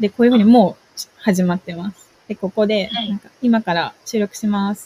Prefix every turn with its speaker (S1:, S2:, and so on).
S1: で、こういうふうにもう始まってます。で、ここで、今から収録します